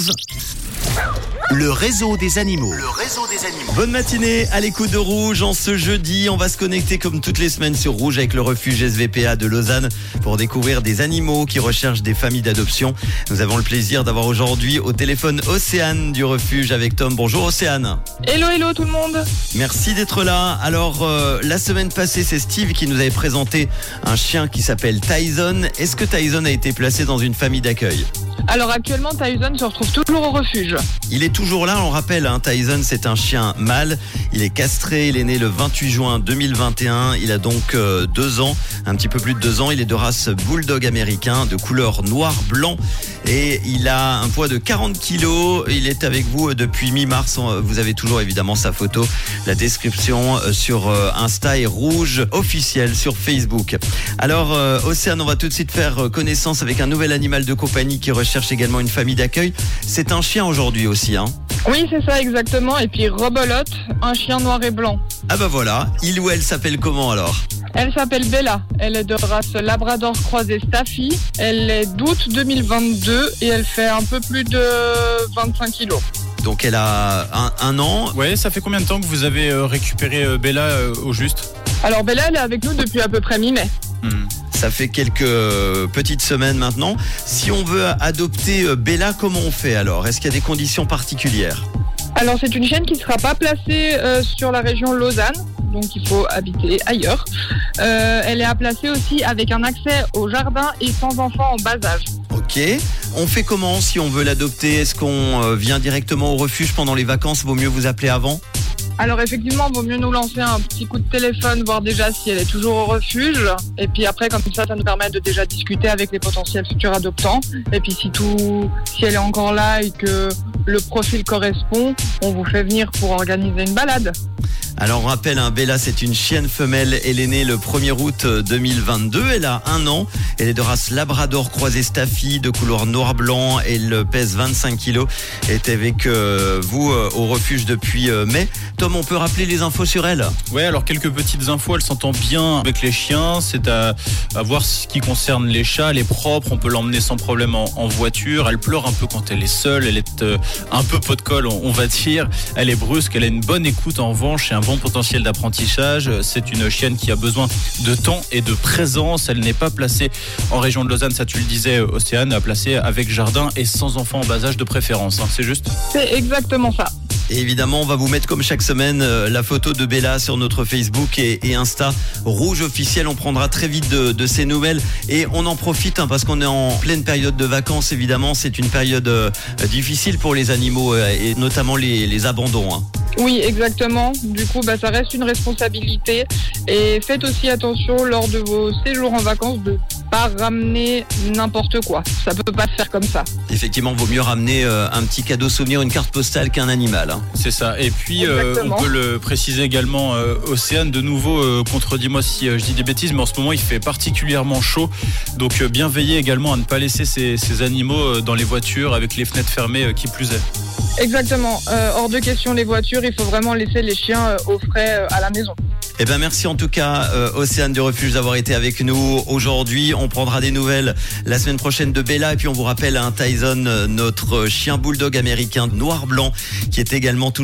15. Le réseau des animaux. Le réseau des animaux. Bonne matinée à l'écoute de Rouge. En ce jeudi, on va se connecter comme toutes les semaines sur Rouge avec le refuge SVPA de Lausanne pour découvrir des animaux qui recherchent des familles d'adoption. Nous avons le plaisir d'avoir aujourd'hui au téléphone Océane du refuge avec Tom. Bonjour Océane. Hello, hello tout le monde. Merci d'être là. Alors, euh, la semaine passée, c'est Steve qui nous avait présenté un chien qui s'appelle Tyson. Est-ce que Tyson a été placé dans une famille d'accueil? Alors actuellement, Tyson se retrouve toujours au refuge. Il est toujours là, on rappelle, hein, Tyson c'est un chien mâle, il est castré, il est né le 28 juin 2021, il a donc euh, deux ans, un petit peu plus de deux ans, il est de race bulldog américain, de couleur noir-blanc et il a un poids de 40 kilos, il est avec vous euh, depuis mi-mars, On- vous avez toujours évidemment sa photo, la description euh, sur euh, Insta et Rouge officiel sur Facebook. Alors euh, Océane, on va tout de suite faire euh, connaissance avec un nouvel animal de compagnie qui recherche également une famille d'accueil, c'est un chien aujourd'hui aussi hein. Oui, c'est ça exactement. Et puis Rebolote, un chien noir et blanc. Ah bah voilà, il ou elle s'appelle comment alors? Elle s'appelle Bella. Elle est de race Labrador croisé Staffy. Elle est d'août 2022 et elle fait un peu plus de 25 kilos. Donc elle a un, un an. Ouais, ça fait combien de temps que vous avez euh, récupéré euh, Bella euh, au juste? Alors Bella, elle est avec nous depuis à peu près mi-mai. Hmm. Ça fait quelques petites semaines maintenant. Si on veut adopter Bella, comment on fait alors? Est-ce qu'il y a des conditions particulières? Alors c'est une chienne qui ne sera pas placée euh, sur la région Lausanne. Donc il faut habiter ailleurs. Euh, elle est à placer aussi avec un accès au jardin et sans enfants en bas âge. Ok. On fait comment si on veut l'adopter? Est-ce qu'on euh, vient directement au refuge pendant les vacances? Vaut mieux vous appeler avant? Alors effectivement, vaut mieux nous lancer un petit coup de téléphone, voir déjà si elle est toujours au refuge. Et puis après, comme ça, ça nous permet de déjà discuter avec les potentiels futurs adoptants. Et puis si tout, si elle est encore là et que le profil correspond, on vous fait venir pour organiser une balade. Alors on rappelle, un Bella c'est une chienne femelle, elle est née le 1er août euh, 2022, elle a un an, elle est de race Labrador croisé Staffy, de couleur noir-blanc, elle pèse 25 kilos, elle est avec euh, vous euh, au refuge depuis euh, mai. Tom, on peut rappeler les infos sur elle? Ouais, alors quelques petites infos. Elle s'entend bien avec les chiens. C'est à, voir ce qui concerne les chats. Elle est propre. On peut l'emmener sans problème en, voiture. Elle pleure un peu quand elle est seule. Elle est euh, un peu pot de colle, on, on va dire. Elle est brusque. Elle a une bonne écoute en revanche et un bon potentiel d'apprentissage. C'est une chienne qui a besoin de temps et de présence. Elle n'est pas placée en région de Lausanne. Ça, tu le disais, Océane, à placer avec jardin et sans enfant en bas âge de préférence. hein. C'est juste. C'est exactement ça. Et évidemment, on va vous mettre comme chaque semaine euh, la photo de Bella sur notre Facebook et, et Insta Rouge officiel. On prendra très vite de, de ces nouvelles et on en profite hein, parce qu'on est en pleine période de vacances. Évidemment, c'est une période euh, difficile pour les animaux euh, et notamment les, les abandons. hein. Oui, exactement. Du coup, bah, ça reste une responsabilité. Et faites aussi attention lors de vos séjours en vacances de pas ramener n'importe quoi. Ça peut pas se faire comme ça. Effectivement, vaut mieux ramener euh, un petit cadeau souvenir, une carte postale qu'un animal. hein. C'est ça. Et puis, euh, Exactement. on peut le préciser également, euh, Océane, de nouveau, euh, contredis-moi si euh, je dis des bêtises, mais en ce moment, il fait particulièrement chaud. Donc, euh, bien veiller également à ne pas laisser ces, ces animaux euh, dans les voitures avec les fenêtres fermées, euh, qui plus est. Exactement. Euh, hors de question les voitures, il faut vraiment laisser les chiens euh, au frais euh, à la maison. Eh ben merci en tout cas euh, Océane du Refuge d'avoir été avec nous aujourd'hui. On prendra des nouvelles la semaine prochaine de Bella et puis on vous rappelle un Tyson, euh, notre chien bulldog américain noir blanc qui est également toujours